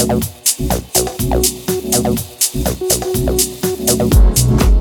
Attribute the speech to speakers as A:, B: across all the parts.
A: Thank you.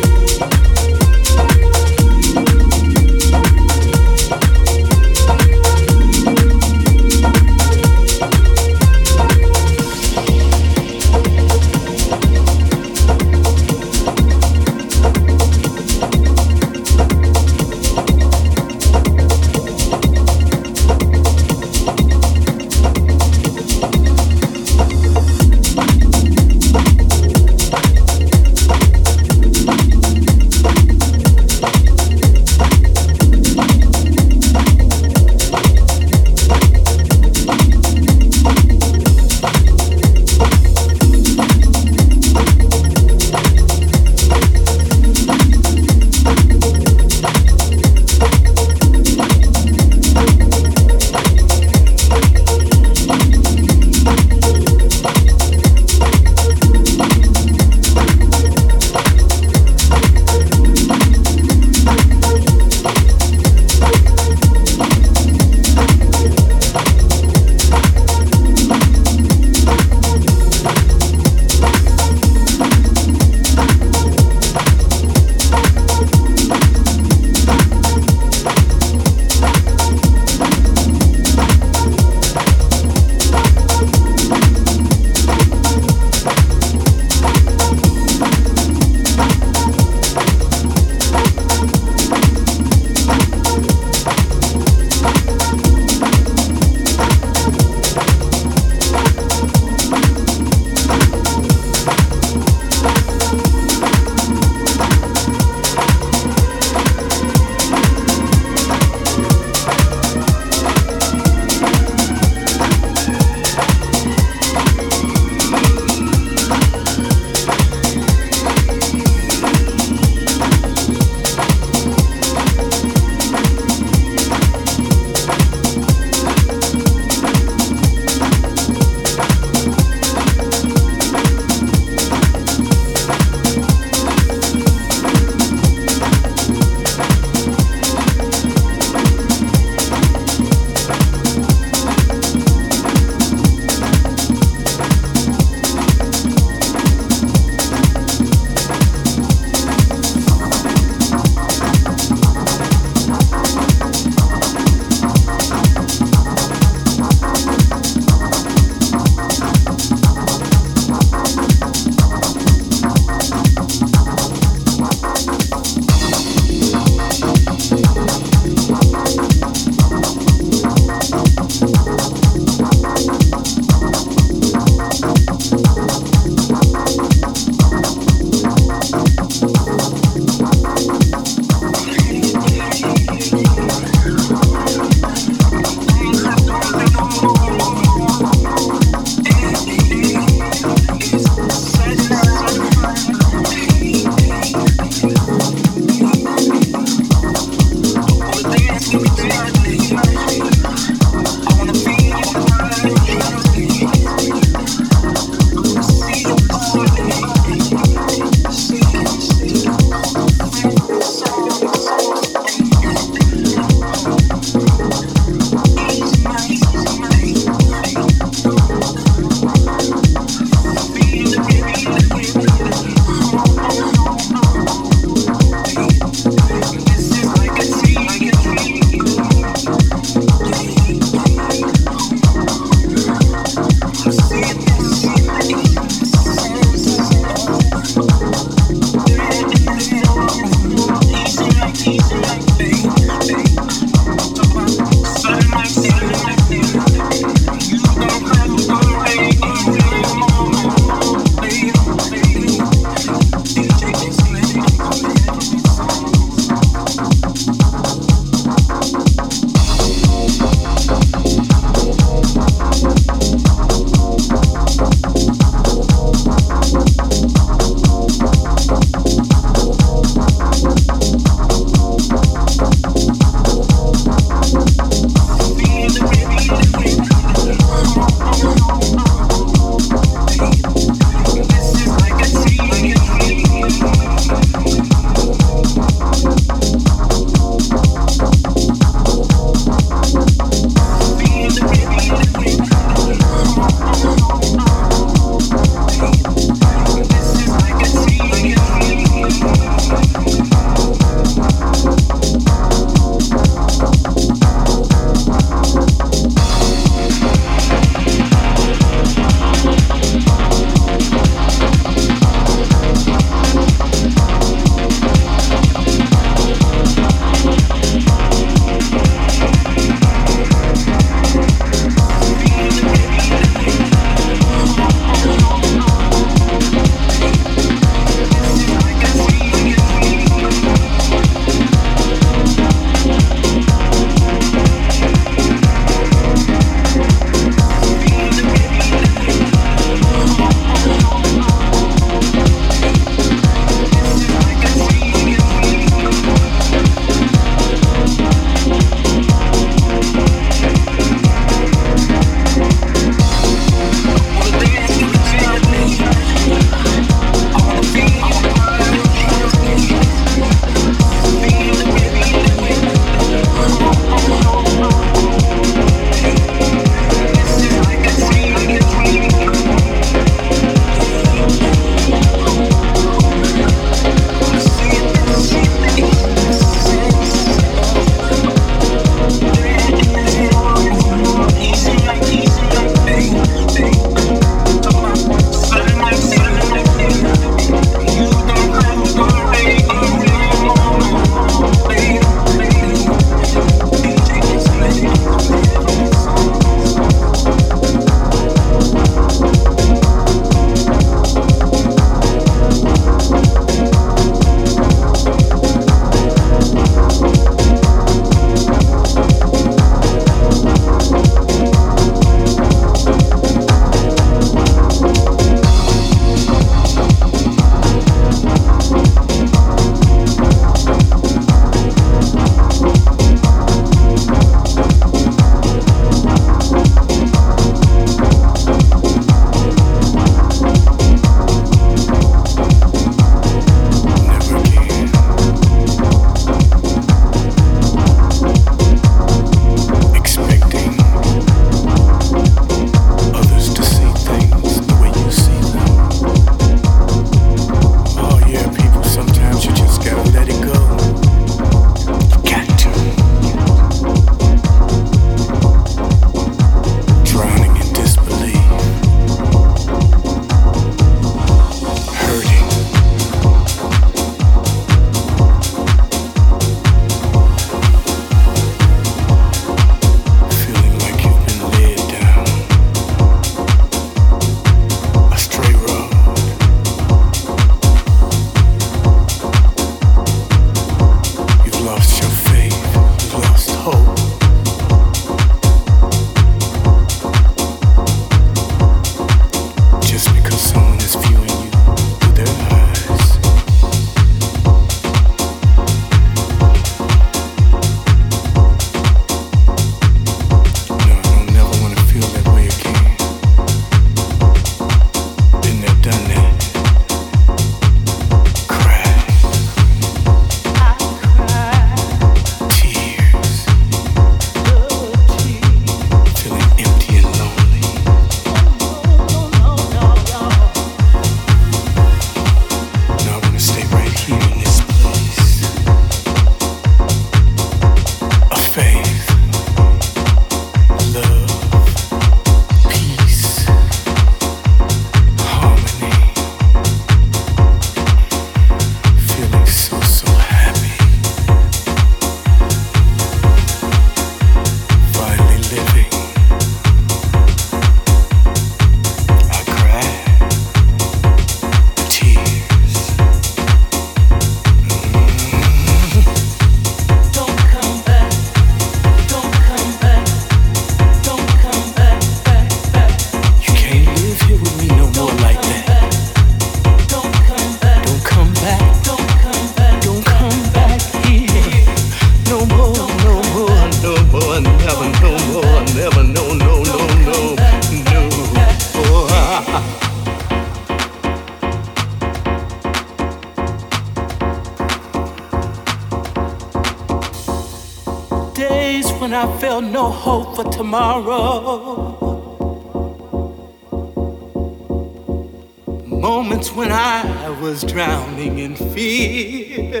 A: Was drowning in fear.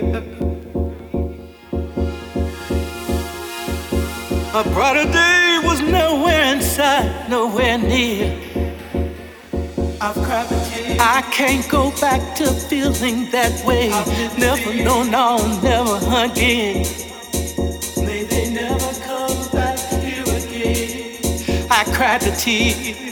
A: A brighter day was nowhere in sight, nowhere near. I've cried. I can't go back to feeling that way. Never, no, no, never again. May they never come back here again. I cried the tears.